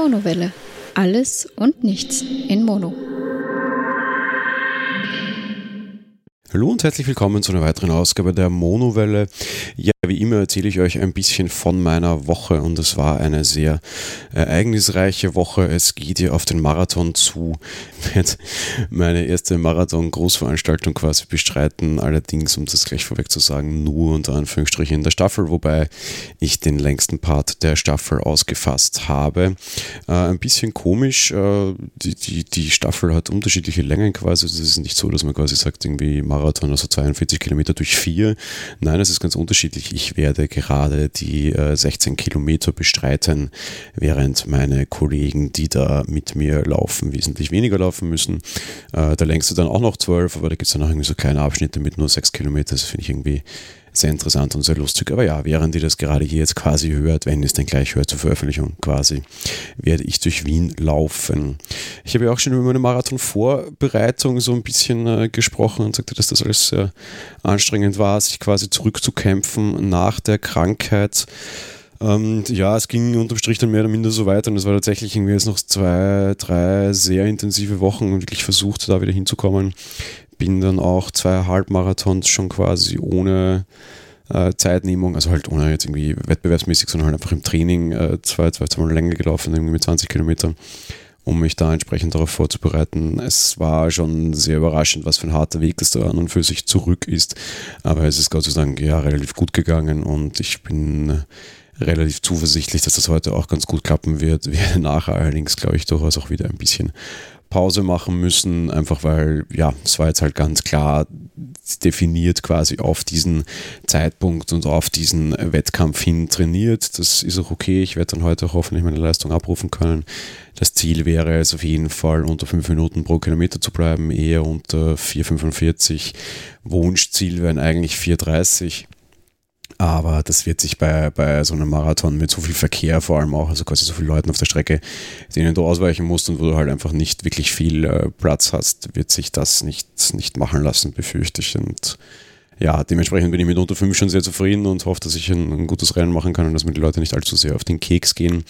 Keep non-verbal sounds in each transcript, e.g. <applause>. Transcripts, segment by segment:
Monowelle. Alles und nichts in Mono. Hallo und herzlich willkommen zu einer weiteren Ausgabe der Monowelle. Ja, wie immer erzähle ich euch ein bisschen von meiner Woche und es war eine sehr ereignisreiche Woche. Es geht hier auf den Marathon zu. <laughs> Ich werde meine erste Marathon-Großveranstaltung quasi bestreiten, allerdings, um das gleich vorweg zu sagen, nur unter Anführungsstrichen in der Staffel, wobei ich den längsten Part der Staffel ausgefasst habe. Äh, ein bisschen komisch, äh, die, die, die Staffel hat unterschiedliche Längen quasi. Es ist nicht so, dass man quasi sagt, irgendwie Marathon also 42 Kilometer durch vier. Nein, es ist ganz unterschiedlich. Ich werde gerade die äh, 16 Kilometer bestreiten, während meine Kollegen, die da mit mir laufen, wesentlich weniger laufen müssen. Äh, der längste dann auch noch 12, aber da gibt es dann auch irgendwie so kleine Abschnitte mit nur 6 Kilometer. Das finde ich irgendwie sehr interessant und sehr lustig. Aber ja, während ihr das gerade hier jetzt quasi hört, wenn ihr es dann gleich hört zur Veröffentlichung quasi, werde ich durch Wien laufen. Ich habe ja auch schon über meine Marathon-Vorbereitung so ein bisschen äh, gesprochen und sagte, dass das alles sehr anstrengend war, sich quasi zurückzukämpfen nach der Krankheit. Ähm, ja, es ging unterm Strich dann mehr oder minder so weiter und es war tatsächlich irgendwie jetzt noch zwei, drei sehr intensive Wochen und wirklich versucht, da wieder hinzukommen bin dann auch zwei Halbmarathons schon quasi ohne äh, Zeitnehmung, also halt ohne jetzt irgendwie wettbewerbsmäßig, sondern halt einfach im Training äh, zwei, zwei, zweimal länger gelaufen, irgendwie mit 20 Kilometern, um mich da entsprechend darauf vorzubereiten. Es war schon sehr überraschend, was für ein harter Weg das da an und für sich zurück ist, aber es ist Gott sei Dank ja relativ gut gegangen und ich bin relativ zuversichtlich, dass das heute auch ganz gut klappen wird. <laughs> Werde nachher allerdings, glaube ich, durchaus auch wieder ein bisschen Pause machen müssen, einfach weil, ja, es war jetzt halt ganz klar definiert quasi auf diesen Zeitpunkt und auf diesen Wettkampf hin trainiert. Das ist auch okay. Ich werde dann heute auch hoffentlich meine Leistung abrufen können. Das Ziel wäre es auf jeden Fall unter 5 Minuten pro Kilometer zu bleiben, eher unter 4,45. Wunschziel wären eigentlich 4,30. Aber das wird sich bei, bei so einem Marathon mit so viel Verkehr vor allem auch, also quasi so viele Leuten auf der Strecke, denen du ausweichen musst und wo du halt einfach nicht wirklich viel äh, Platz hast, wird sich das nicht, nicht machen lassen, befürchte ich. Und ja, dementsprechend bin ich mit unter 5 schon sehr zufrieden und hoffe, dass ich ein, ein, gutes Rennen machen kann und dass mir die Leute nicht allzu sehr auf den Keks gehen.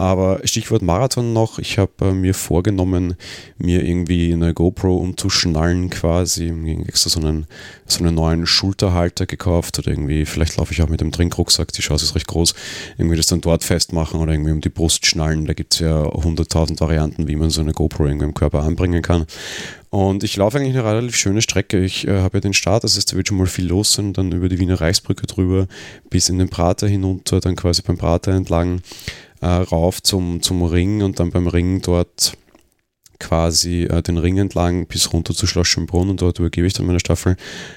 Aber Stichwort Marathon noch. Ich habe äh, mir vorgenommen, mir irgendwie eine GoPro umzuschnallen quasi. Extra so einen, so einen neuen Schulterhalter gekauft oder irgendwie, vielleicht laufe ich auch mit dem Trinkrucksack, die Chance ist recht groß, irgendwie das dann dort festmachen oder irgendwie um die Brust schnallen. Da gibt es ja 100.000 Varianten, wie man so eine GoPro irgendwie im Körper anbringen kann. Und ich laufe eigentlich eine relativ schöne Strecke. Ich äh, habe ja den Start, das heißt, da wird schon mal viel los sein, dann über die Wiener Reichsbrücke drüber bis in den Prater hinunter, dann quasi beim Prater entlang äh, rauf zum, zum Ring und dann beim Ring dort quasi äh, den Ring entlang bis runter zu Schloss Schönbrunn und dort übergebe ich dann meine Staffel.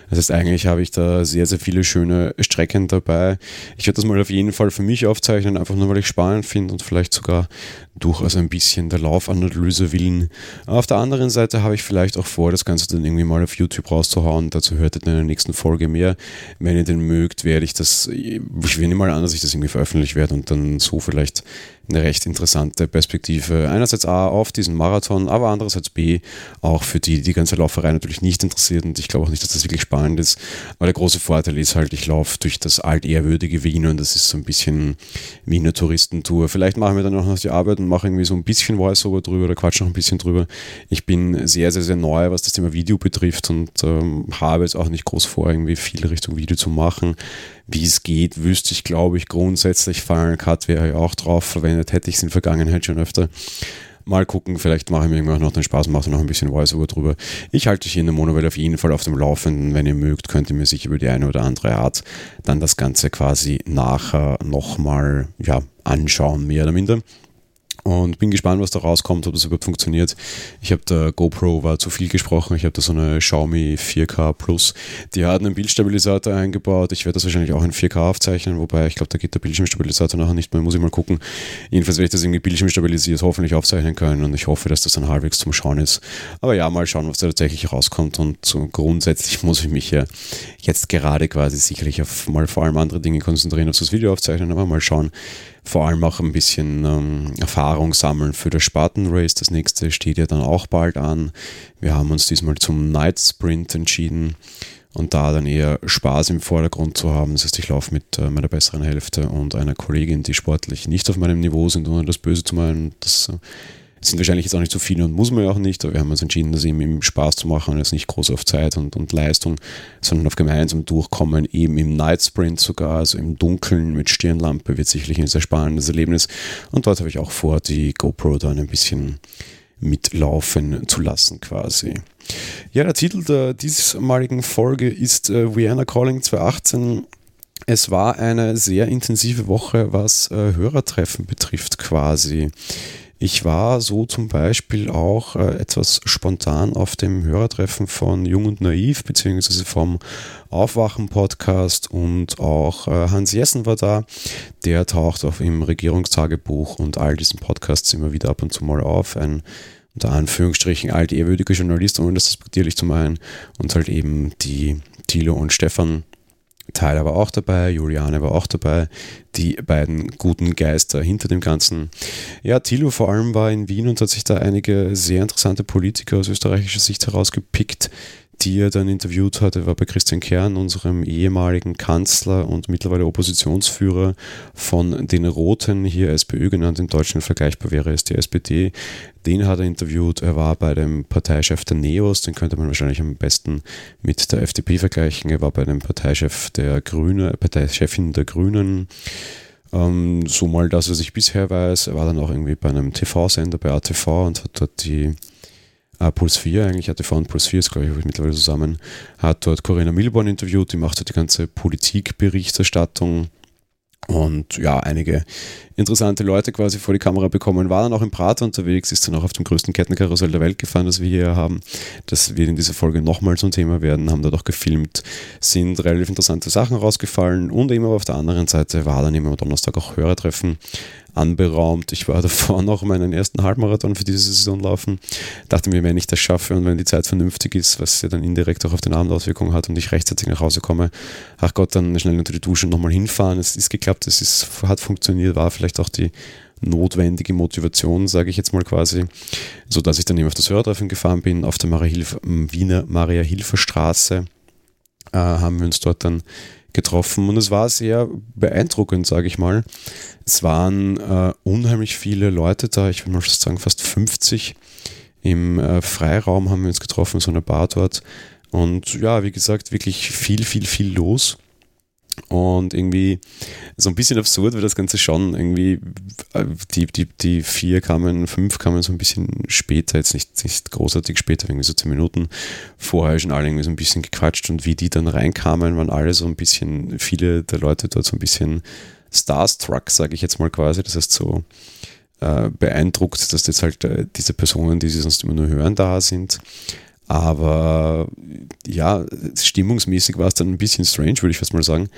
Das heißt, eigentlich habe ich da sehr, sehr viele schöne Strecken dabei. Ich werde das mal auf jeden Fall für mich aufzeichnen, einfach nur weil ich spannend finde und vielleicht sogar durchaus ein bisschen der Laufanalyse willen. Auf der anderen Seite habe ich vielleicht auch vor, das Ganze dann irgendwie mal auf YouTube rauszuhauen. Dazu hört ihr in der nächsten Folge mehr. Wenn ihr den mögt, werde ich das, ich nehme mal an, dass ich das irgendwie veröffentlicht werde und dann so vielleicht eine recht interessante Perspektive. Einerseits A auf diesen Marathon, aber andererseits B auch für die, die ganze Lauferei natürlich nicht interessiert und ich glaube auch nicht, dass das wirklich spannend ist. Aber der große Vorteil ist halt, ich laufe durch das altehrwürdige Wien und das ist so ein bisschen wie eine Touristentour. Vielleicht machen wir dann auch noch die Arbeit und mache irgendwie so ein bisschen Voice-Over drüber oder quatsch noch ein bisschen drüber. Ich bin sehr, sehr, sehr neu, was das Thema Video betrifft und ähm, habe jetzt auch nicht groß vor, irgendwie viel Richtung Video zu machen. Wie es geht, wüsste ich, glaube ich, grundsätzlich. Final Cut wäre ja auch drauf verwendet, hätte ich es in der Vergangenheit schon öfter. Mal gucken, vielleicht mache ich mir irgendwann noch den Spaß, mache noch ein bisschen Voice-Over drüber. Ich halte euch hier in der Monowelle auf jeden Fall auf dem Laufenden. Wenn ihr mögt, könnt ihr mir sich über die eine oder andere Art dann das Ganze quasi nachher nochmal ja, anschauen, mehr oder minder und bin gespannt, was da rauskommt, ob das überhaupt funktioniert. Ich habe der GoPro war zu viel gesprochen. Ich habe da so eine Xiaomi 4K Plus. Die hat einen Bildstabilisator eingebaut. Ich werde das wahrscheinlich auch in 4K aufzeichnen, wobei ich glaube, da geht der Bildschirmstabilisator nachher nicht mehr. Muss ich mal gucken. Jedenfalls werde ich das irgendwie bildschirmstabilisiert hoffentlich aufzeichnen können und ich hoffe, dass das dann halbwegs zum Schauen ist. Aber ja, mal schauen, was da tatsächlich rauskommt und so grundsätzlich <laughs> muss ich mich ja jetzt gerade quasi sicherlich auf mal vor allem andere Dinge konzentrieren, als das Video aufzeichnen, aber mal schauen, vor allem auch ein bisschen ähm, Erfahrung sammeln für das Spartan Race. Das nächste steht ja dann auch bald an. Wir haben uns diesmal zum Night Sprint entschieden. und da dann eher Spaß im Vordergrund zu haben. Das heißt, ich laufe mit äh, meiner besseren Hälfte und einer Kollegin, die sportlich nicht auf meinem Niveau sind, ohne das Böse zu meinen. Das sind wahrscheinlich jetzt auch nicht so viele und muss man ja auch nicht, aber wir haben uns entschieden, das eben im Spaß zu machen und jetzt nicht groß auf Zeit und, und Leistung, sondern auf gemeinsam Durchkommen, eben im Night Sprint sogar, also im Dunkeln mit Stirnlampe, wird sicherlich ein sehr spannendes Erlebnis. Und dort habe ich auch vor, die GoPro dann ein bisschen mitlaufen zu lassen quasi. Ja, der Titel der diesmaligen Folge ist äh, Vienna Calling 2018. Es war eine sehr intensive Woche, was äh, Hörertreffen betrifft quasi. Ich war so zum Beispiel auch äh, etwas spontan auf dem Hörertreffen von Jung und Naiv, beziehungsweise vom Aufwachen-Podcast und auch äh, Hans Jessen war da. Der taucht auch im Regierungstagebuch und all diesen Podcasts immer wieder ab und zu mal auf. Ein unter Anführungsstrichen altehrwürdiger Journalist, ohne das respektierlich zu meinen. Und halt eben die Thilo und Stefan Tyler war auch dabei, Juliane war auch dabei, die beiden guten Geister hinter dem Ganzen. Ja, Thilo vor allem war in Wien und hat sich da einige sehr interessante Politiker aus österreichischer Sicht herausgepickt, die er dann interviewt hatte, war bei Christian Kern, unserem ehemaligen Kanzler und mittlerweile Oppositionsführer von den Roten, hier SPÖ genannt, in Deutschland vergleichbar wäre es die SPD. Den hat er interviewt. Er war bei dem Parteichef der Neos, den könnte man wahrscheinlich am besten mit der FDP vergleichen. Er war bei dem Parteichef der Grünen, Parteichefin der Grünen. Ähm, so mal das, was ich bisher weiß. Er war dann auch irgendwie bei einem TV-Sender bei ATV und hat dort die äh, Puls 4, eigentlich ATV und Puls 4 ist, glaube ich, mittlerweile zusammen, hat. Dort Corinna Milborn interviewt, die macht halt die ganze Politikberichterstattung und ja, einige interessante Leute quasi vor die Kamera bekommen, war dann auch im Prater unterwegs, ist dann auch auf dem größten Kettenkarussell der Welt gefahren, das wir hier haben. Das wird in dieser Folge nochmal ein Thema werden, haben dort auch gefilmt, sind relativ interessante Sachen rausgefallen und eben aber auf der anderen Seite war dann immer am Donnerstag auch Hörertreffen anberaumt. Ich war <laughs> davor noch meinen ersten Halbmarathon für diese Saison laufen. Dachte mir, wenn ich das schaffe und wenn die Zeit vernünftig ist, was ja dann indirekt auch auf den Abend Auswirkungen hat und ich rechtzeitig nach Hause komme, ach Gott, dann schnell unter die Dusche nochmal hinfahren. Es ist geklappt, es ist, hat funktioniert, war vielleicht auch die notwendige Motivation, sage ich jetzt mal quasi, so dass ich dann eben auf das Hörertreffen gefahren bin, auf der Maria Hilf Wiener Maria-Hilfer Straße, äh, haben wir uns dort dann getroffen und es war sehr beeindruckend, sage ich mal. Es waren äh, unheimlich viele Leute da, ich würde mal sagen fast 50. Im äh, Freiraum haben wir uns getroffen, so eine Bar dort. Und ja, wie gesagt, wirklich viel, viel, viel los. Und irgendwie so ein bisschen absurd war das Ganze schon. Irgendwie, äh, die, die, die vier kamen, fünf kamen so ein bisschen später, jetzt nicht, nicht großartig später, irgendwie so zehn Minuten vorher schon alle irgendwie so ein bisschen gequatscht und wie die dann reinkamen, waren alle so ein bisschen, viele der Leute dort so ein bisschen starstruck, sage ich jetzt mal quasi. Das heißt so äh, beeindruckt, dass jetzt halt äh, diese Personen, die sie sonst immer nur hören, da sind. Aber ja, stimmungsmäßig war es dann ein bisschen strange, würde ich fast mal sagen,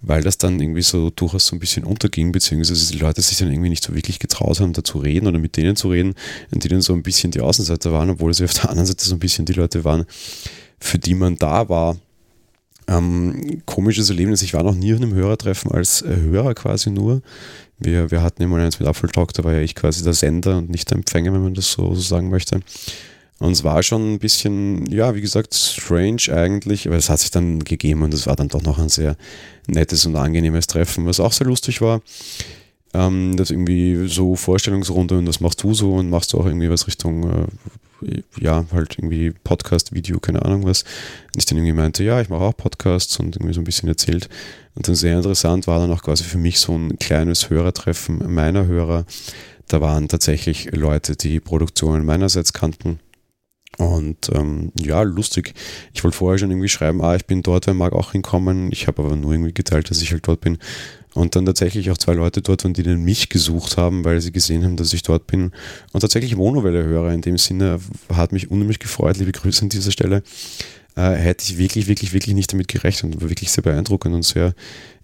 weil das dann irgendwie so durchaus so ein bisschen unterging, beziehungsweise die Leute sich dann irgendwie nicht so wirklich getraut haben, da zu reden oder mit denen zu reden, die dann so ein bisschen die Außenseiter waren, obwohl sie auf der anderen Seite so ein bisschen die Leute waren, für die man da war. Ähm, komisches Erlebnis, ich war noch nie auf einem Hörertreffen als äh, Hörer quasi nur. Wir, wir hatten immer eins mit Apfeltalk, da war ja ich quasi der Sender und nicht der Empfänger, wenn man das so, so sagen möchte. Und es war schon ein bisschen, ja, wie gesagt, strange eigentlich, aber es hat sich dann gegeben und es war dann doch noch ein sehr nettes und angenehmes Treffen, was auch sehr lustig war. Ähm, das irgendwie so Vorstellungsrunde und was machst du so und machst du auch irgendwie was Richtung, äh, ja, halt irgendwie Podcast, Video, keine Ahnung was. Und ich dann irgendwie meinte, ja, ich mache auch Podcasts und irgendwie so ein bisschen erzählt. Und dann sehr interessant war dann auch quasi für mich so ein kleines Hörertreffen meiner Hörer. Da waren tatsächlich Leute, die Produktionen meinerseits kannten und ähm, ja, lustig. Ich wollte vorher schon irgendwie schreiben, ah, ich bin dort, wer mag auch hinkommen. Ich habe aber nur irgendwie geteilt, dass ich halt dort bin. Und dann tatsächlich auch zwei Leute dort waren, die dann mich gesucht haben, weil sie gesehen haben, dass ich dort bin. Und tatsächlich Monowelle-Hörer in dem Sinne hat mich unheimlich gefreut. Liebe Grüße an dieser Stelle. Äh, hätte ich wirklich, wirklich, wirklich nicht damit gerechnet und war wirklich sehr beeindruckend und sehr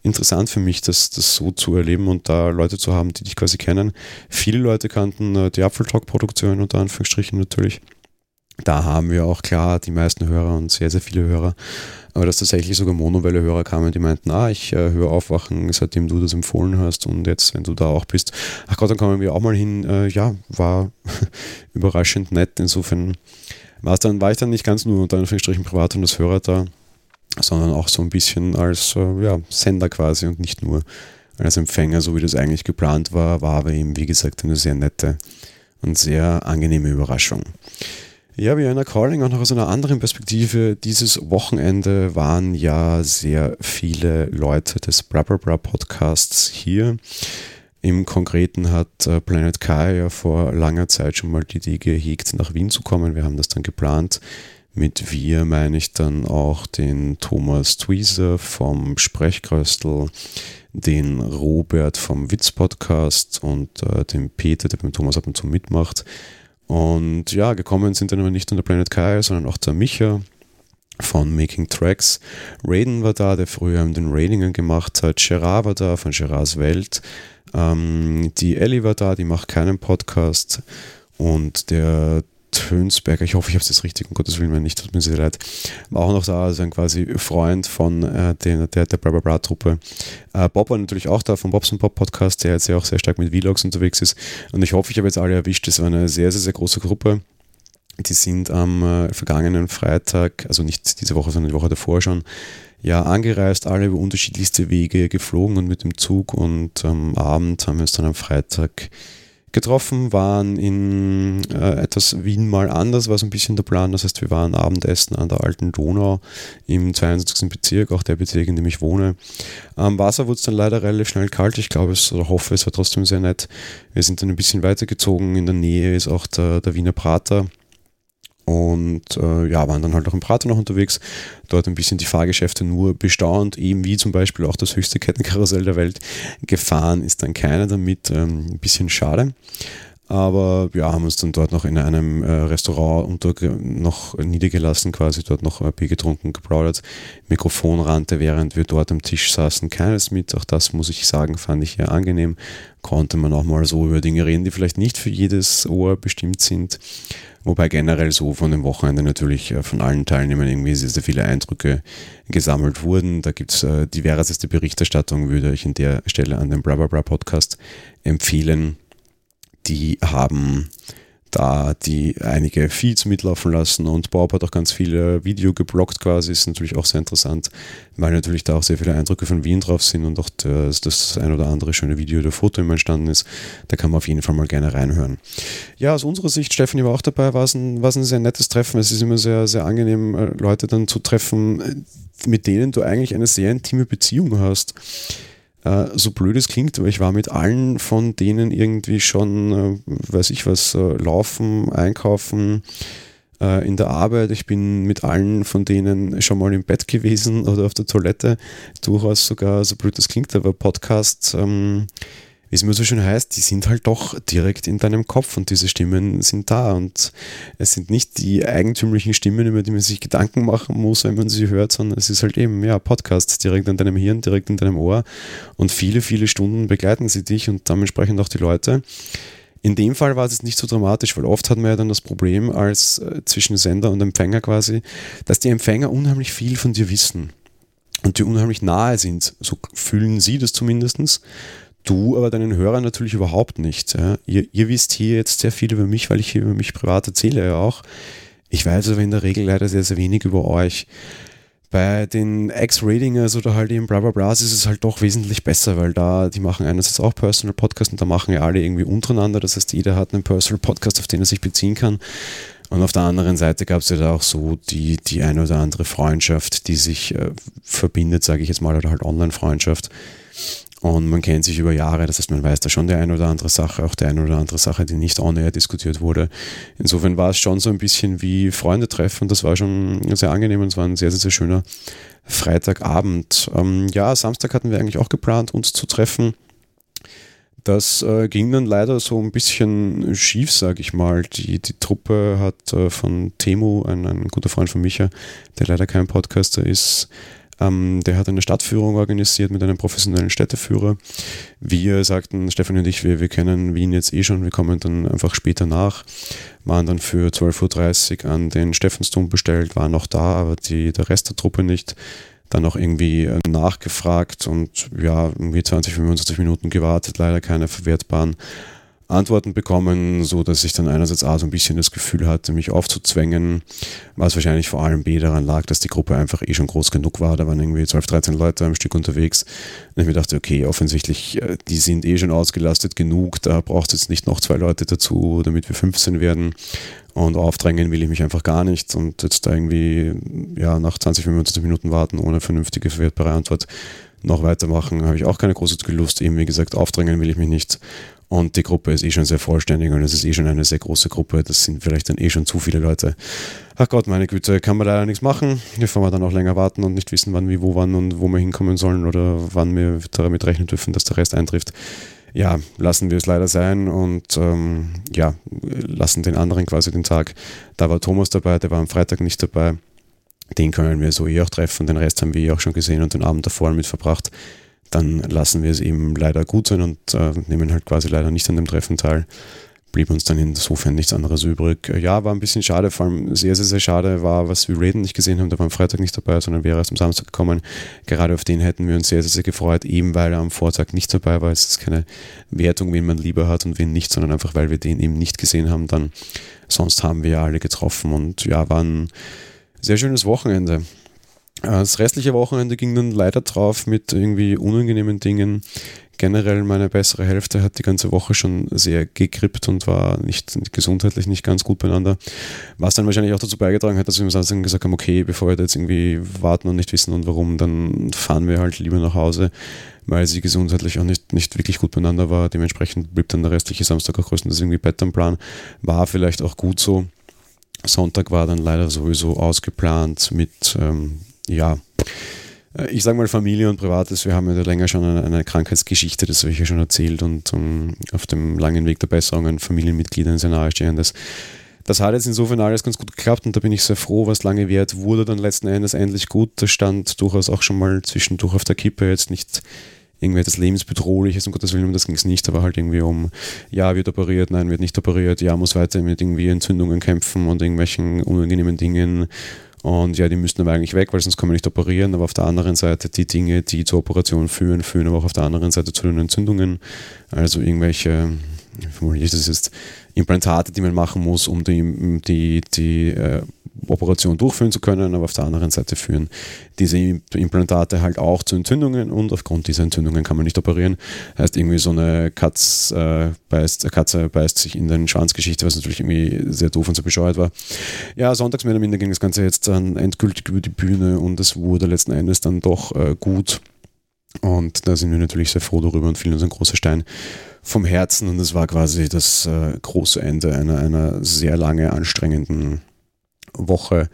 interessant für mich, das, das so zu erleben und da Leute zu haben, die dich quasi kennen. Viele Leute kannten äh, die Apfeltalk-Produktion unter Anführungsstrichen natürlich da haben wir auch klar die meisten Hörer und sehr, sehr viele Hörer. Aber dass tatsächlich sogar Monowelle-Hörer kamen, die meinten, ah, ich äh, höre aufwachen, seitdem du das empfohlen hast und jetzt, wenn du da auch bist. Ach Gott, dann kommen wir auch mal hin. Äh, ja, war <laughs> überraschend nett. Insofern war dann, war ich dann nicht ganz nur unter Anführungsstrichen privat und als Hörer da, sondern auch so ein bisschen als äh, ja, Sender quasi und nicht nur als Empfänger, so wie das eigentlich geplant war, war aber eben, wie gesagt, eine sehr nette und sehr angenehme Überraschung. Ja, Vienna Calling auch noch aus einer anderen Perspektive. Dieses Wochenende waren ja sehr viele Leute des Bra Bra Bra Podcasts hier. Im Konkreten hat äh, Planet Kai ja vor langer Zeit schon mal die Idee gehegt, nach Wien zu kommen. Wir haben das dann geplant. Mit wir meine ich dann auch den Thomas Tweezer vom Sprechkröstel, den Robert vom Witz Podcast und äh, den Peter, der beim Thomas ab und zu mitmacht. Und ja, gekommen sind dann aber nicht nur der Planet Kai, sondern auch der Micha von Making Tracks. Raiden war da, der früher den Raidingen gemacht hat. Gerard war da von Gerards Welt. Ähm, die Ellie war da, die macht keinen Podcast. Und der Tönsberger, ich hoffe, ich habe es jetzt richtig, um Gottes Willen, wenn nicht, tut mir sehr leid, auch noch da, also ein quasi Freund von äh, den, der, der Bla Bla Bla Truppe. Äh, Bob war natürlich auch da vom Bobson Pop Podcast, der jetzt ja auch sehr stark mit Vlogs unterwegs ist. Und ich hoffe, ich habe jetzt alle erwischt. Es war eine sehr, sehr, sehr große Gruppe. Die sind am äh, vergangenen Freitag, also nicht diese Woche, sondern die Woche davor schon, ja, angereist, alle über unterschiedlichste Wege geflogen und mit dem Zug. Und am Abend haben wir uns dann am Freitag getroffen, waren in äh, etwas Wien mal anders, war so ein bisschen der Plan. Das heißt, wir waren Abendessen an der alten Donau im 22. Bezirk, auch der Bezirk, in dem ich wohne. Am Wasser wurde es dann leider relativ schnell kalt. Ich glaube es oder hoffe, es war trotzdem sehr nett. Wir sind dann ein bisschen weitergezogen. In der Nähe ist auch der, der Wiener Prater und äh, ja, waren dann halt auch im Prater noch unterwegs, dort ein bisschen die Fahrgeschäfte nur bestaunt, eben wie zum Beispiel auch das höchste Kettenkarussell der Welt. Gefahren ist dann keiner damit, ähm, ein bisschen schade. Aber ja, haben uns dann dort noch in einem äh, Restaurant unter, noch niedergelassen, quasi dort noch äh, Bier getrunken, geplaudert. Mikrofon rannte, während wir dort am Tisch saßen, keines mit. Auch das muss ich sagen, fand ich eher angenehm. Konnte man auch mal so über Dinge reden, die vielleicht nicht für jedes Ohr bestimmt sind. Wobei generell so von dem Wochenende natürlich äh, von allen Teilnehmern irgendwie sehr, sehr viele Eindrücke gesammelt wurden. Da gibt es äh, diverseste Berichterstattung, würde ich an der Stelle an den Bra Podcast empfehlen. Die haben da die einige Feeds mitlaufen lassen und Bob hat auch ganz viele Video geblockt quasi, ist natürlich auch sehr interessant, weil natürlich da auch sehr viele Eindrücke von Wien drauf sind und auch das, das ein oder andere schöne Video oder Foto immer entstanden ist. Da kann man auf jeden Fall mal gerne reinhören. Ja, aus unserer Sicht, Stephanie war auch dabei, war es ein, war es ein sehr nettes Treffen. Es ist immer sehr, sehr angenehm, äh, Leute dann zu treffen, mit denen du eigentlich eine sehr intime Beziehung hast. Äh, so blöd es klingt, aber ich war mit allen von denen irgendwie schon, äh, weiß ich was, äh, laufen, einkaufen, äh, in der Arbeit. Ich bin mit allen von denen schon mal im Bett gewesen <laughs> oder auf der Toilette. Durchaus sogar, so blöd das klingt, aber Podcast. Ähm, wie es immer so schön heißt, die sind halt doch direkt in deinem Kopf und diese Stimmen sind da und es sind nicht die eigentümlichen Stimmen, über die man sich Gedanken machen muss, wenn man sie hört, sondern es ist halt eben, ja, Podcasts direkt in deinem Hirn, direkt in deinem Ohr und viele, viele Stunden begleiten sie dich und dementsprechend auch die Leute. In dem Fall war es nicht so dramatisch, weil oft hat man ja dann das Problem als äh, zwischen Sender und Empfänger quasi, dass die Empfänger unheimlich viel von dir wissen und dir unheimlich nahe sind. So fühlen sie das zumindestens Du aber deinen Hörern natürlich überhaupt nicht. Ja. Ihr, ihr, wisst hier jetzt sehr viel über mich, weil ich hier über mich privat erzähle ja auch. Ich weiß aber in der Regel leider sehr, sehr wenig über euch. Bei den Ex-Ratingers oder halt eben bla bla bla ist es halt doch wesentlich besser, weil da, die machen einerseits auch Personal Podcast und da machen ja alle irgendwie untereinander. Das heißt, jeder hat einen Personal Podcast, auf den er sich beziehen kann. Und auf der anderen Seite gab es ja da auch so die, die eine oder andere Freundschaft, die sich äh, verbindet, sage ich jetzt mal, oder halt Online-Freundschaft und man kennt sich über Jahre, das heißt, man weiß da schon die eine oder andere Sache, auch die eine oder andere Sache, die nicht on-air diskutiert wurde. Insofern war es schon so ein bisschen wie Freunde treffen. Das war schon sehr angenehm und es war ein sehr, sehr, sehr schöner Freitagabend. Ähm, ja, Samstag hatten wir eigentlich auch geplant, uns zu treffen. Das äh, ging dann leider so ein bisschen schief, sage ich mal. Die, die Truppe hat äh, von Temu, ein, ein guter Freund von Micha, der leider kein Podcaster ist, ähm, der hat eine Stadtführung organisiert mit einem professionellen Städteführer. Wir sagten, Stefan und ich, wir, wir kennen Wien jetzt eh schon, wir kommen dann einfach später nach. Waren dann für 12.30 Uhr an den Stephansdom bestellt, waren noch da, aber die, der Rest der Truppe nicht dann auch irgendwie äh, nachgefragt und ja, irgendwie 20, 25 Minuten gewartet, leider keine verwertbaren Antworten bekommen, so dass ich dann einerseits A so ein bisschen das Gefühl hatte, mich aufzuzwängen, was wahrscheinlich vor allem B daran lag, dass die Gruppe einfach eh schon groß genug war. Da waren irgendwie 12, 13 Leute am Stück unterwegs. Und ich mir dachte, okay, offensichtlich, äh, die sind eh schon ausgelastet genug, da braucht es jetzt nicht noch zwei Leute dazu, damit wir 15 werden. Und aufdrängen will ich mich einfach gar nicht. Und jetzt da irgendwie, ja, nach 20, 25 Minuten warten ohne vernünftige, verwertbare Antwort noch weitermachen, habe ich auch keine große Lust. Eben, wie gesagt, aufdrängen will ich mich nicht. Und die Gruppe ist eh schon sehr vollständig und es ist eh schon eine sehr große Gruppe. Das sind vielleicht dann eh schon zu viele Leute. Ach Gott, meine Güte, kann man leider nichts machen. Bevor wir dann auch länger warten und nicht wissen, wann, wie, wo, wann und wo wir hinkommen sollen oder wann wir damit rechnen dürfen, dass der Rest eintrifft. Ja, lassen wir es leider sein und ähm, ja, lassen den anderen quasi den Tag. Da war Thomas dabei, der war am Freitag nicht dabei. Den können wir so eh auch treffen. Den Rest haben wir eh auch schon gesehen und den Abend davor mit verbracht dann lassen wir es eben leider gut sein und äh, nehmen halt quasi leider nicht an dem Treffen teil. Blieb uns dann insofern nichts anderes übrig. Äh, ja, war ein bisschen schade, vor allem sehr, sehr, sehr schade war, was wir Raiden nicht gesehen haben. Der war am Freitag nicht dabei, sondern wäre erst am Samstag gekommen. Gerade auf den hätten wir uns sehr, sehr, sehr gefreut, eben weil er am Vortag nicht dabei war. Es ist keine Wertung, wen man lieber hat und wen nicht, sondern einfach, weil wir den eben nicht gesehen haben. Dann sonst haben wir ja alle getroffen und ja, war ein sehr schönes Wochenende. Das restliche Wochenende ging dann leider drauf mit irgendwie unangenehmen Dingen. Generell meine bessere Hälfte hat die ganze Woche schon sehr gegrippt und war nicht gesundheitlich nicht ganz gut beieinander. Was dann wahrscheinlich auch dazu beigetragen hat, dass wir Samstag gesagt haben, okay, bevor wir da jetzt irgendwie warten und nicht wissen und warum, dann fahren wir halt lieber nach Hause, weil sie gesundheitlich auch nicht, nicht wirklich gut beieinander war. Dementsprechend blieb dann der restliche Samstag auch größtenteils irgendwie Bett am Plan. War vielleicht auch gut so. Sonntag war dann leider sowieso ausgeplant mit ähm, ja, äh, ich sage mal Familie und Privates, wir haben ja länger schon eine, eine Krankheitsgeschichte, das habe ich ja schon erzählt und um, auf dem langen Weg der Besserung an Familienmitgliedern sehr nahestehendes. Das hat jetzt insofern alles ganz gut geklappt und da bin ich sehr froh, was lange währt, wurde dann letzten Endes endlich gut. Das stand durchaus auch schon mal zwischendurch auf der Kippe, jetzt nicht irgendwie etwas Lebensbedrohliches, um Gottes Willen, um das ging es nicht, aber halt irgendwie um, ja, wird operiert, nein, wird nicht operiert, ja, muss weiter mit irgendwie Entzündungen kämpfen und irgendwelchen unangenehmen Dingen und ja, die müssten aber eigentlich weg, weil sonst kann man nicht operieren. Aber auf der anderen Seite, die Dinge, die zur Operation führen, führen aber auch auf der anderen Seite zu den Entzündungen. Also irgendwelche, formuliere ich das jetzt, Implantate, die man machen muss, um die, die, die äh, Operation durchführen zu können, aber auf der anderen Seite führen diese Implantate halt auch zu Entzündungen und aufgrund dieser Entzündungen kann man nicht operieren. Heißt irgendwie so eine Katz, äh, beißt, Katze beißt sich in den Schwanzgeschichte, was natürlich irgendwie sehr doof und sehr bescheuert war. Ja, sonntags mehr oder minder ging das Ganze jetzt dann endgültig über die Bühne und es wurde letzten Endes dann doch äh, gut. Und da sind wir natürlich sehr froh darüber und fielen uns ein großer Stein vom Herzen und es war quasi das äh, große Ende einer, einer sehr lange anstrengenden Woche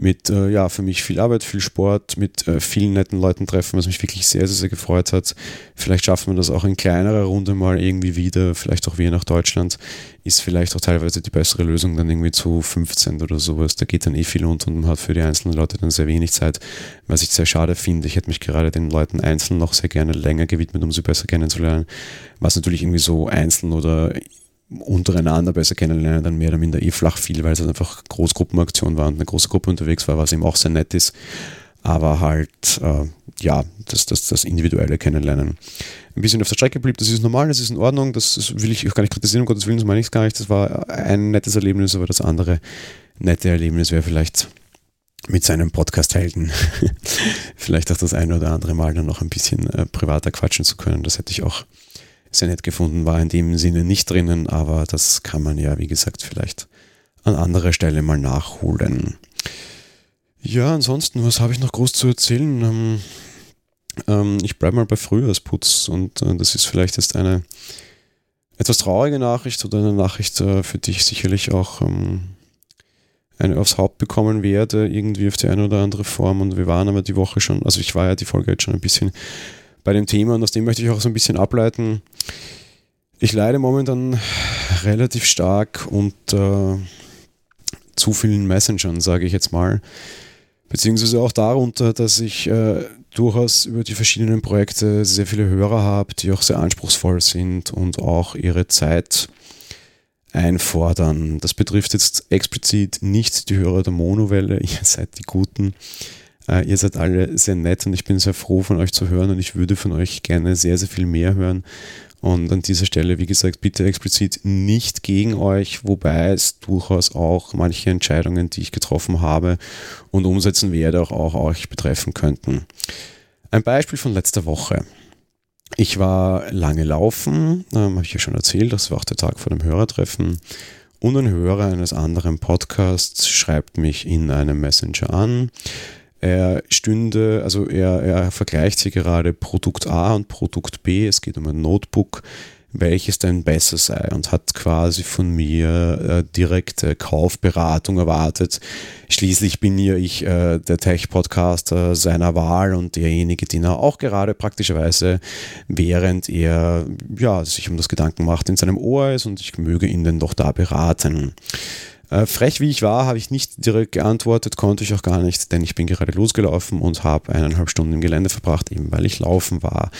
mit, äh, ja, für mich viel Arbeit, viel Sport, mit äh, vielen netten Leuten treffen, was mich wirklich sehr, sehr, sehr gefreut hat. Vielleicht schaffen wir das auch in kleinerer Runde mal irgendwie wieder, vielleicht auch wir nach Deutschland, ist vielleicht auch teilweise die bessere Lösung dann irgendwie zu 15 oder sowas. Da geht dann eh viel unter und man hat für die einzelnen Leute dann sehr wenig Zeit, was ich sehr schade finde. Ich hätte mich gerade den Leuten einzeln noch sehr gerne länger gewidmet, um sie besser kennenzulernen, was natürlich irgendwie so einzeln oder untereinander besser kennenlernen, dann mehr oder minder eh flach fiel, weil es einfach Großgruppenaktion war und eine große Gruppe unterwegs war, was eben auch sehr nett ist. Aber halt, äh, ja, das, das, das individuelle Kennenlernen. Ein bisschen auf der Strecke blieb, das ist normal, das ist in Ordnung, das will ich auch gar nicht kritisieren, um Gottes Willen, das meine ich gar nicht. Das war ein nettes Erlebnis, aber das andere nette Erlebnis wäre vielleicht mit seinem Podcast-Helden <laughs> vielleicht auch das eine oder andere Mal dann noch ein bisschen äh, privater quatschen zu können. Das hätte ich auch sehr nett gefunden, war in dem Sinne nicht drinnen, aber das kann man ja, wie gesagt, vielleicht an anderer Stelle mal nachholen. Ja, ansonsten, was habe ich noch groß zu erzählen? Ähm, ähm, ich bleibe mal bei Frühjahrsputz und äh, das ist vielleicht jetzt eine etwas traurige Nachricht oder eine Nachricht, äh, für die ich sicherlich auch ähm, eine aufs Haupt bekommen werde, irgendwie auf die eine oder andere Form. Und wir waren aber die Woche schon, also ich war ja die Folge jetzt schon ein bisschen bei dem Thema und aus dem möchte ich auch so ein bisschen ableiten. Ich leide momentan relativ stark unter zu vielen Messengern, sage ich jetzt mal. Beziehungsweise auch darunter, dass ich äh, durchaus über die verschiedenen Projekte sehr viele Hörer habe, die auch sehr anspruchsvoll sind und auch ihre Zeit einfordern. Das betrifft jetzt explizit nicht die Hörer der Monowelle, <laughs> ihr seid die Guten. Äh, ihr seid alle sehr nett und ich bin sehr froh von euch zu hören und ich würde von euch gerne sehr, sehr viel mehr hören. Und an dieser Stelle, wie gesagt, bitte explizit nicht gegen euch, wobei es durchaus auch manche Entscheidungen, die ich getroffen habe und umsetzen werde, auch, auch euch betreffen könnten. Ein Beispiel von letzter Woche. Ich war lange laufen, ähm, habe ich ja schon erzählt, das war auch der Tag vor dem Hörertreffen. Und ein Hörer eines anderen Podcasts schreibt mich in einem Messenger an. Er stünde, also er, er vergleicht hier gerade Produkt A und Produkt B. Es geht um ein Notebook welches denn besser sei und hat quasi von mir äh, direkte Kaufberatung erwartet. Schließlich bin ja ich äh, der Tech-Podcaster seiner Wahl und derjenige, den er auch gerade praktischerweise, während er ja, sich um das Gedanken macht, in seinem Ohr ist und ich möge ihn denn doch da beraten. Äh, frech wie ich war, habe ich nicht direkt geantwortet, konnte ich auch gar nicht, denn ich bin gerade losgelaufen und habe eineinhalb Stunden im Gelände verbracht, eben weil ich laufen war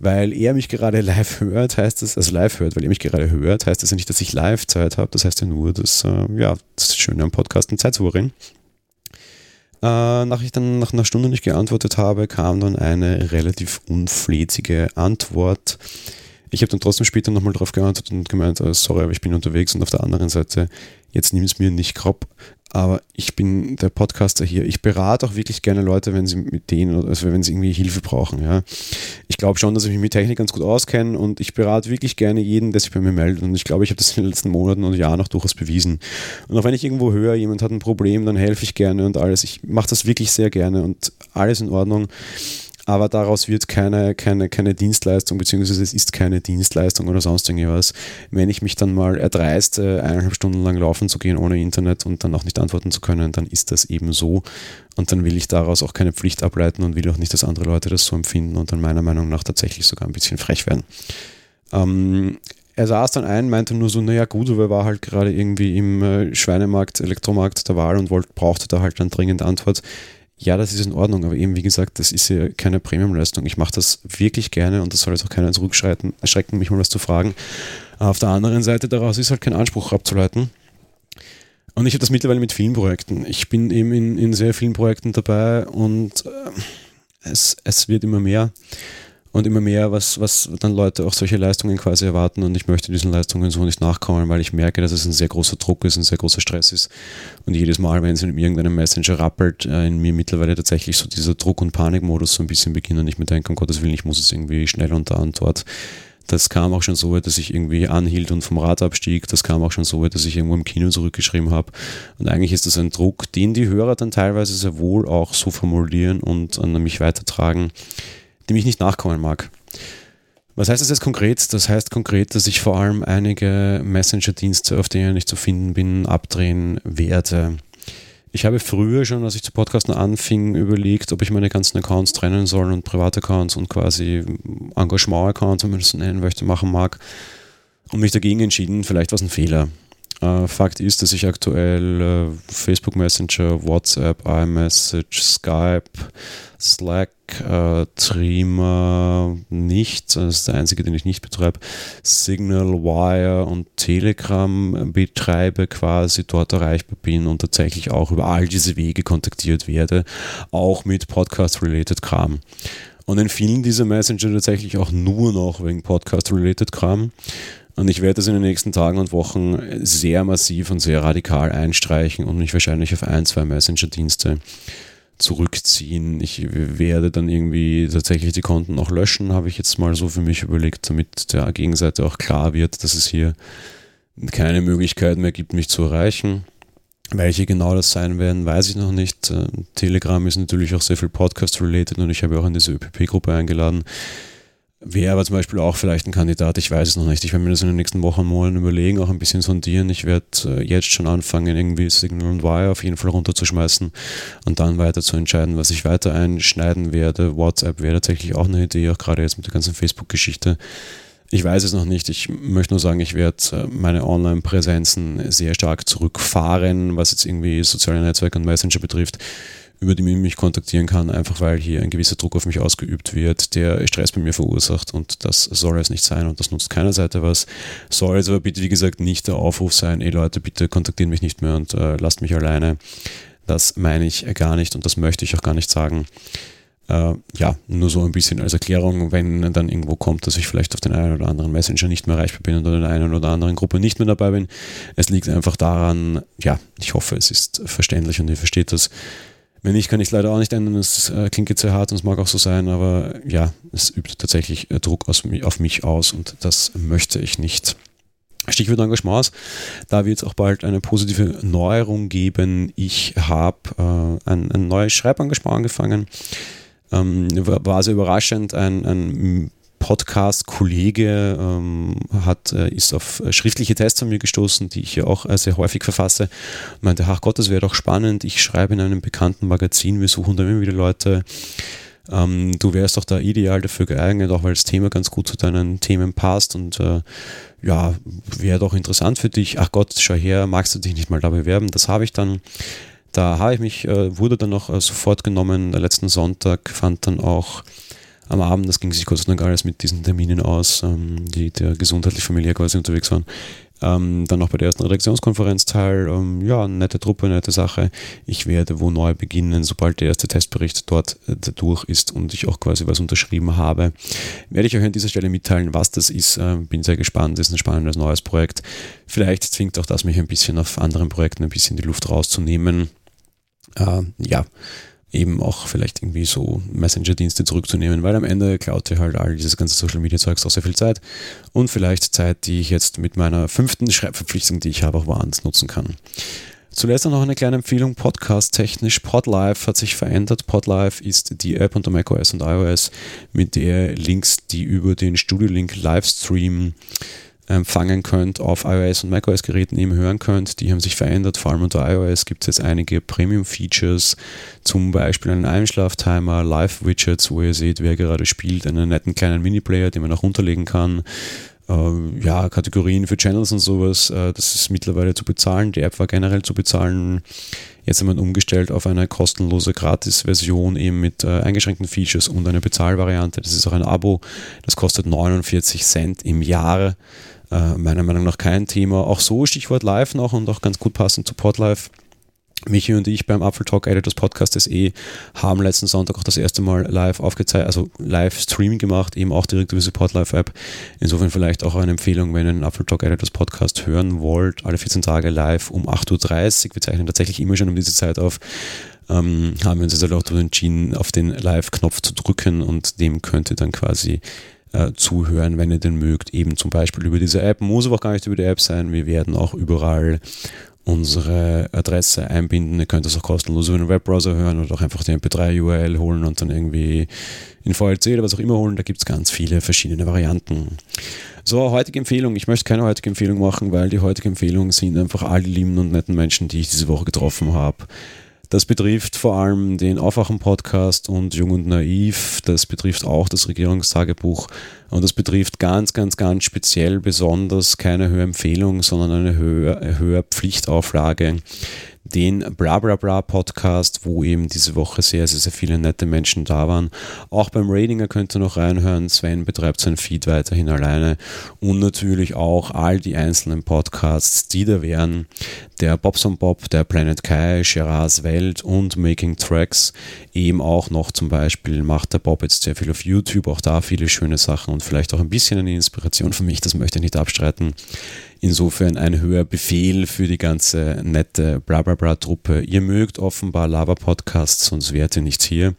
weil er mich gerade <laughs> live hört, heißt das, also live hört, weil er mich gerade hört, heißt das ja nicht, dass ich Live-Zeit habe, das heißt ja nur, dass, äh, ja, das Schöne am Podcast eine Zeitsouverän. Äh, nach ich dann nach einer Stunde nicht geantwortet habe, kam dann eine relativ unfläzige Antwort. Ich habe dann trotzdem später nochmal drauf geantwortet und gemeint, äh, sorry, aber ich bin unterwegs und auf der anderen Seite, jetzt nimm es mir nicht grob, aber ich bin der Podcaster hier. Ich berate auch wirklich gerne Leute, wenn sie mit denen, also wenn sie irgendwie Hilfe brauchen. Ja. Ich glaube schon, dass ich mich mit Technik ganz gut auskenne und ich berate wirklich gerne jeden, der sich bei mir meldet. Und ich glaube, ich habe das in den letzten Monaten und Jahren auch durchaus bewiesen. Und auch wenn ich irgendwo höre, jemand hat ein Problem, dann helfe ich gerne und alles. Ich mache das wirklich sehr gerne und alles in Ordnung aber daraus wird keine, keine, keine Dienstleistung, beziehungsweise es ist keine Dienstleistung oder sonst irgendwas. Wenn ich mich dann mal erdreiste, eineinhalb Stunden lang laufen zu gehen ohne Internet und dann auch nicht antworten zu können, dann ist das eben so. Und dann will ich daraus auch keine Pflicht ableiten und will auch nicht, dass andere Leute das so empfinden und dann meiner Meinung nach tatsächlich sogar ein bisschen frech werden. Ähm, er saß dann ein, meinte nur so, naja gut, aber er war halt gerade irgendwie im äh, Schweinemarkt, Elektromarkt der Wahl und wollte, brauchte da halt eine dringende Antwort ja, das ist in Ordnung, aber eben wie gesagt, das ist ja keine Premium-Leistung. Ich mache das wirklich gerne und das soll jetzt auch keiner zurückschreiten, erschrecken, mich mal was zu fragen. Auf der anderen Seite daraus ist halt kein Anspruch abzuleiten. Und ich habe das mittlerweile mit vielen Projekten. Ich bin eben in, in sehr vielen Projekten dabei und äh, es, es wird immer mehr und immer mehr, was, was dann Leute auch solche Leistungen quasi erwarten und ich möchte diesen Leistungen so nicht nachkommen, weil ich merke, dass es ein sehr großer Druck ist, ein sehr großer Stress ist und jedes Mal, wenn es in irgendeinem Messenger rappelt, äh, in mir mittlerweile tatsächlich so dieser Druck- und Panikmodus so ein bisschen beginnt und ich mir denke, um Gottes Willen, ich muss es irgendwie schnell und dort. Das kam auch schon so weit, dass ich irgendwie anhielt und vom Rad abstieg. Das kam auch schon so weit, dass ich irgendwo im Kino zurückgeschrieben habe. Und eigentlich ist das ein Druck, den die Hörer dann teilweise sehr wohl auch so formulieren und an mich weitertragen, dem ich nicht nachkommen mag. Was heißt das jetzt konkret? Das heißt konkret, dass ich vor allem einige Messenger-Dienste, auf denen ich zu finden bin, abdrehen werde. Ich habe früher schon, als ich zu Podcasten anfing, überlegt, ob ich meine ganzen Accounts trennen soll und Privataccounts und quasi Engagement-Accounts, wenn man das so nennen möchte, machen mag. Und mich dagegen entschieden, vielleicht war es ein Fehler. Äh, Fakt ist, dass ich aktuell äh, Facebook Messenger, WhatsApp, iMessage, Skype, Slack, äh, Trima nicht, das ist der einzige, den ich nicht betreibe, Signal, Wire und Telegram betreibe, quasi dort erreichbar bin und tatsächlich auch über all diese Wege kontaktiert werde, auch mit Podcast-related Kram. Und in vielen dieser Messenger tatsächlich auch nur noch wegen Podcast-related Kram. Und ich werde das in den nächsten Tagen und Wochen sehr massiv und sehr radikal einstreichen und mich wahrscheinlich auf ein, zwei Messenger-Dienste zurückziehen. Ich werde dann irgendwie tatsächlich die Konten noch löschen, habe ich jetzt mal so für mich überlegt, damit der Gegenseite auch klar wird, dass es hier keine Möglichkeit mehr gibt, mich zu erreichen. Welche genau das sein werden, weiß ich noch nicht. Äh, Telegram ist natürlich auch sehr viel Podcast-related und ich habe auch in diese ÖPP-Gruppe eingeladen. Wäre aber zum Beispiel auch vielleicht ein Kandidat, ich weiß es noch nicht. Ich werde mir das in den nächsten Wochen Monaten überlegen, auch ein bisschen sondieren. Ich werde äh, jetzt schon anfangen, irgendwie Signal und Wire auf jeden Fall runterzuschmeißen und dann weiter zu entscheiden, was ich weiter einschneiden werde. WhatsApp wäre tatsächlich auch eine Idee, auch gerade jetzt mit der ganzen Facebook-Geschichte. Ich weiß es noch nicht. Ich möchte nur sagen, ich werde äh, meine Online-Präsenzen sehr stark zurückfahren, was jetzt irgendwie soziale Netzwerke und Messenger betrifft über die mich kontaktieren kann, einfach weil hier ein gewisser Druck auf mich ausgeübt wird, der Stress bei mir verursacht und das soll es nicht sein und das nutzt keiner Seite was. Soll es aber bitte, wie gesagt, nicht der Aufruf sein, ey Leute, bitte kontaktiert mich nicht mehr und äh, lasst mich alleine. Das meine ich gar nicht und das möchte ich auch gar nicht sagen. Äh, ja, nur so ein bisschen als Erklärung, wenn dann irgendwo kommt, dass ich vielleicht auf den einen oder anderen Messenger nicht mehr erreichbar bin oder in der einen oder anderen Gruppe nicht mehr dabei bin. Es liegt einfach daran, ja, ich hoffe, es ist verständlich und ihr versteht das. Wenn nicht, kann ich es leider auch nicht ändern. Es äh, klingt jetzt sehr hart und es mag auch so sein, aber ja, es übt tatsächlich äh, Druck aus, auf mich aus und das möchte ich nicht. Stichwort Engagements. Da wird es auch bald eine positive Neuerung geben. Ich habe äh, ein, ein, neues Schreibengagement angefangen. Ähm, war, war sehr überraschend. Ein, ein Podcast-Kollege ähm, hat, äh, ist auf schriftliche Tests von mir gestoßen, die ich ja auch äh, sehr häufig verfasse. Meinte, ach Gott, das wäre doch spannend. Ich schreibe in einem bekannten Magazin, wir suchen da immer wieder Leute. Ähm, du wärst doch da ideal dafür geeignet, auch weil das Thema ganz gut zu deinen Themen passt und äh, ja, wäre doch interessant für dich. Ach Gott, schau her, magst du dich nicht mal da bewerben? Das habe ich dann. Da habe ich mich, äh, wurde dann noch äh, sofort genommen. Letzten Sonntag fand dann auch am Abend, das ging sich Gott sei Dank alles mit diesen Terminen aus, ähm, die der gesundheitlich familiär quasi unterwegs waren. Ähm, dann noch bei der ersten Redaktionskonferenz teil. Ähm, ja, nette Truppe, nette Sache. Ich werde wo neu beginnen, sobald der erste Testbericht dort äh, durch ist und ich auch quasi was unterschrieben habe. Werde ich euch an dieser Stelle mitteilen, was das ist. Äh, bin sehr gespannt. Das ist ein spannendes neues Projekt. Vielleicht zwingt auch das mich ein bisschen auf anderen Projekten ein bisschen die Luft rauszunehmen. Äh, ja, eben auch vielleicht irgendwie so Messenger-Dienste zurückzunehmen, weil am Ende klaut dir halt all dieses ganze Social-Media-Zeugs auch sehr viel Zeit und vielleicht Zeit, die ich jetzt mit meiner fünften Schreibverpflichtung, die ich habe, auch woanders nutzen kann. Zuletzt noch eine kleine Empfehlung, podcast-technisch. Podlife hat sich verändert. Podlife ist die App unter macOS und iOS, mit der Links, die über den Studio-Link Livestream empfangen könnt, auf iOS und macOS-Geräten eben hören könnt. Die haben sich verändert, vor allem unter iOS gibt es jetzt einige Premium-Features, zum Beispiel einen Einschlaftimer, Live-Widgets, wo ihr seht, wer gerade spielt, einen netten kleinen Mini-Player, den man auch runterlegen kann. Äh, ja, Kategorien für Channels und sowas, äh, das ist mittlerweile zu bezahlen. Die App war generell zu bezahlen. Jetzt haben wir umgestellt auf eine kostenlose Gratis-Version eben mit äh, eingeschränkten Features und eine Bezahlvariante. Das ist auch ein Abo. Das kostet 49 Cent im Jahr. Äh, meiner Meinung nach kein Thema. Auch so Stichwort Live noch und auch ganz gut passend zu Podlife. Michi und ich beim Apfel Talk Editors Podcast SE haben letzten Sonntag auch das erste Mal live aufgezeichnet, also live Stream gemacht, eben auch direkt über die Support Live App. Insofern vielleicht auch eine Empfehlung, wenn ihr den Apfel Talk Editors Podcast hören wollt, alle 14 Tage live um 8.30 Uhr. Wir zeichnen tatsächlich immer schon um diese Zeit auf. Ähm, haben wir uns jetzt halt auch entschieden, auf den Live-Knopf zu drücken und dem könnt ihr dann quasi äh, zuhören, wenn ihr den mögt. Eben zum Beispiel über diese App. Muss aber auch gar nicht über die App sein. Wir werden auch überall unsere Adresse einbinden. Ihr könnt das auch kostenlos über den Webbrowser hören oder auch einfach die MP3-URL holen und dann irgendwie in VLC oder was auch immer holen. Da gibt es ganz viele verschiedene Varianten. So, heutige Empfehlung. Ich möchte keine heutige Empfehlung machen, weil die heutige Empfehlung sind einfach all die lieben und netten Menschen, die ich diese Woche getroffen habe. Das betrifft vor allem den Aufwachen-Podcast und Jung und Naiv. Das betrifft auch das Regierungstagebuch. Und das betrifft ganz, ganz, ganz speziell besonders keine Hörempfehlung, sondern eine Hör Hörpflichtauflage den Bla Bla Bla Podcast, wo eben diese Woche sehr, sehr, sehr viele nette Menschen da waren. Auch beim Ratinger könnt ihr noch reinhören. Sven betreibt sein Feed weiterhin alleine und natürlich auch all die einzelnen Podcasts, die da wären. Der Bobson Bob, der Planet Kai, Gerards Welt und Making Tracks. Eben auch noch zum Beispiel macht der Bob jetzt sehr viel auf YouTube, auch da viele schöne Sachen und vielleicht auch ein bisschen eine Inspiration für mich, das möchte ich nicht abstreiten. Insofern ein höher Befehl für die ganze nette Blablabla-Truppe. Ihr mögt offenbar Lava-Podcasts, sonst wärt ihr nicht hier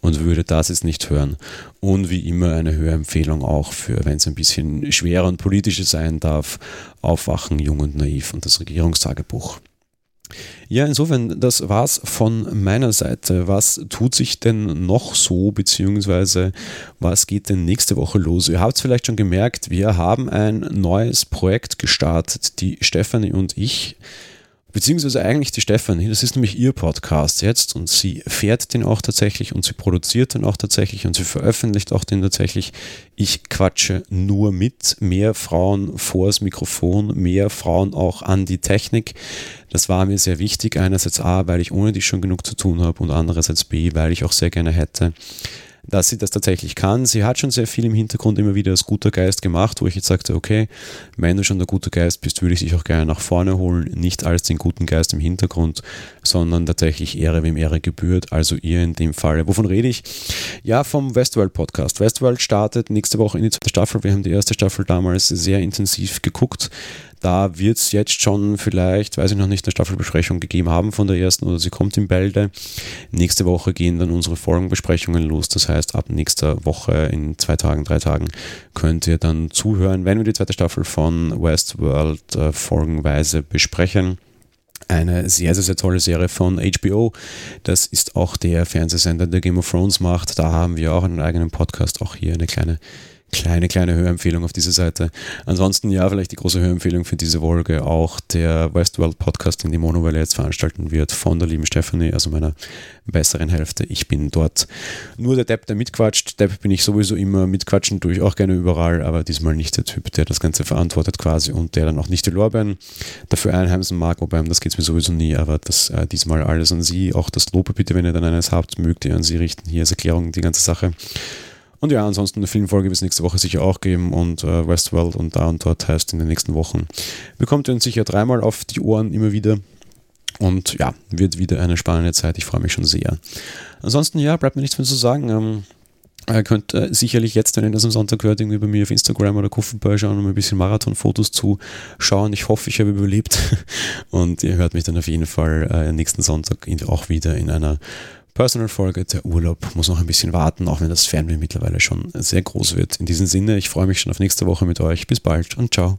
und würdet das jetzt nicht hören. Und wie immer eine Hörempfehlung auch für, wenn es ein bisschen schwerer und politischer sein darf, Aufwachen, Jung und Naiv und das Regierungstagebuch. Ja, insofern, das war's von meiner Seite. Was tut sich denn noch so, beziehungsweise was geht denn nächste Woche los? Ihr habt es vielleicht schon gemerkt, wir haben ein neues Projekt gestartet, die Stefanie und ich beziehungsweise eigentlich die Stefanie, das ist nämlich ihr Podcast jetzt und sie fährt den auch tatsächlich und sie produziert den auch tatsächlich und sie veröffentlicht auch den tatsächlich. Ich quatsche nur mit, mehr Frauen vors Mikrofon, mehr Frauen auch an die Technik. Das war mir sehr wichtig, einerseits A, weil ich ohne die schon genug zu tun habe und andererseits B, weil ich auch sehr gerne hätte, dass sie das tatsächlich kann. Sie hat schon sehr viel im Hintergrund immer wieder als guter Geist gemacht, wo ich jetzt sagte, okay, wenn du schon der gute Geist bist, würde ich dich auch gerne nach vorne holen. Nicht als den guten Geist im Hintergrund, sondern tatsächlich Ehre, wem Ehre gebührt. Also ihr in dem Falle. Wovon rede ich? Ja, vom Westworld Podcast. Westworld startet nächste Woche in die zweite Staffel. Wir haben die erste Staffel damals sehr intensiv geguckt. Da wird es jetzt schon vielleicht, weiß ich noch nicht, eine Staffelbesprechung gegeben haben von der ersten oder sie kommt in Bälde. Nächste Woche gehen dann unsere Folgenbesprechungen los. Das heißt, ab nächster Woche in zwei Tagen, drei Tagen könnt ihr dann zuhören, wenn wir die zweite Staffel von Westworld äh, folgenweise besprechen eine sehr, sehr, sehr tolle Serie von HBO. Das ist auch der Fernsehsender, der Game of Thrones macht. Da haben wir auch einen eigenen Podcast, auch hier eine kleine kleine, kleine Hörempfehlung auf dieser Seite. Ansonsten ja, vielleicht die große Hörempfehlung für diese Folge auch der Westworld Podcast, den die Monowelle jetzt veranstalten wird von der lieben Stephanie, also meiner besseren Hälfte. Ich bin dort nur der Depp, der mitquatscht. Depp bin ich sowieso immer mitquatschen, tue ich auch gerne überall, aber diesmal nicht der Typ, der das Ganze verantwortet quasi und der dann auch nicht die Lorbeeren dafür einheimsen mag, wobei das geht es mir sowieso nie, aber das äh, diesmal alles an Sie. Auch das Lob bitte, wenn ihr dann eines habt, mögt ihr an Sie richten. Hier als Erklärung die ganze Sache. Und ja, ansonsten eine Filmfolge wird es nächste Woche sicher auch geben und äh, Westworld und da und dort heißt in den nächsten Wochen. Bekommt ihr uns sicher dreimal auf die Ohren immer wieder. Und ja, wird wieder eine spannende Zeit. Ich freue mich schon sehr. Ansonsten, ja, bleibt mir nichts mehr zu sagen. Ähm, Ihr könnt äh, sicherlich jetzt, wenn ihr das am Sonntag hört, irgendwie bei mir auf Instagram oder Kuffenball schauen, um ein bisschen Marathonfotos zu schauen. Ich hoffe, ich habe überlebt. <laughs> Und ihr hört mich dann auf jeden Fall äh, nächsten Sonntag auch wieder in einer Personal-Folge. Der Urlaub muss noch ein bisschen warten, auch wenn das Fernweh mittlerweile schon sehr groß wird. In diesem Sinne, ich freue mich schon auf nächste Woche mit euch. Bis bald und ciao.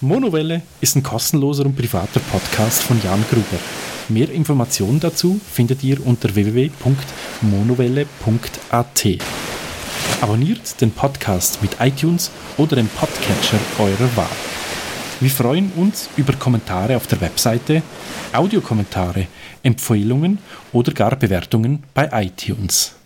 Monowelle ist ein kostenloser und privater Podcast von Jan Gruber. Mehr Informationen dazu findet ihr unter www.monowelle.at. Abonniert den Podcast mit iTunes oder dem Podcatcher eurer Wahl. Wir freuen uns über Kommentare auf der Webseite, Audiokommentare, Empfehlungen oder gar Bewertungen bei iTunes.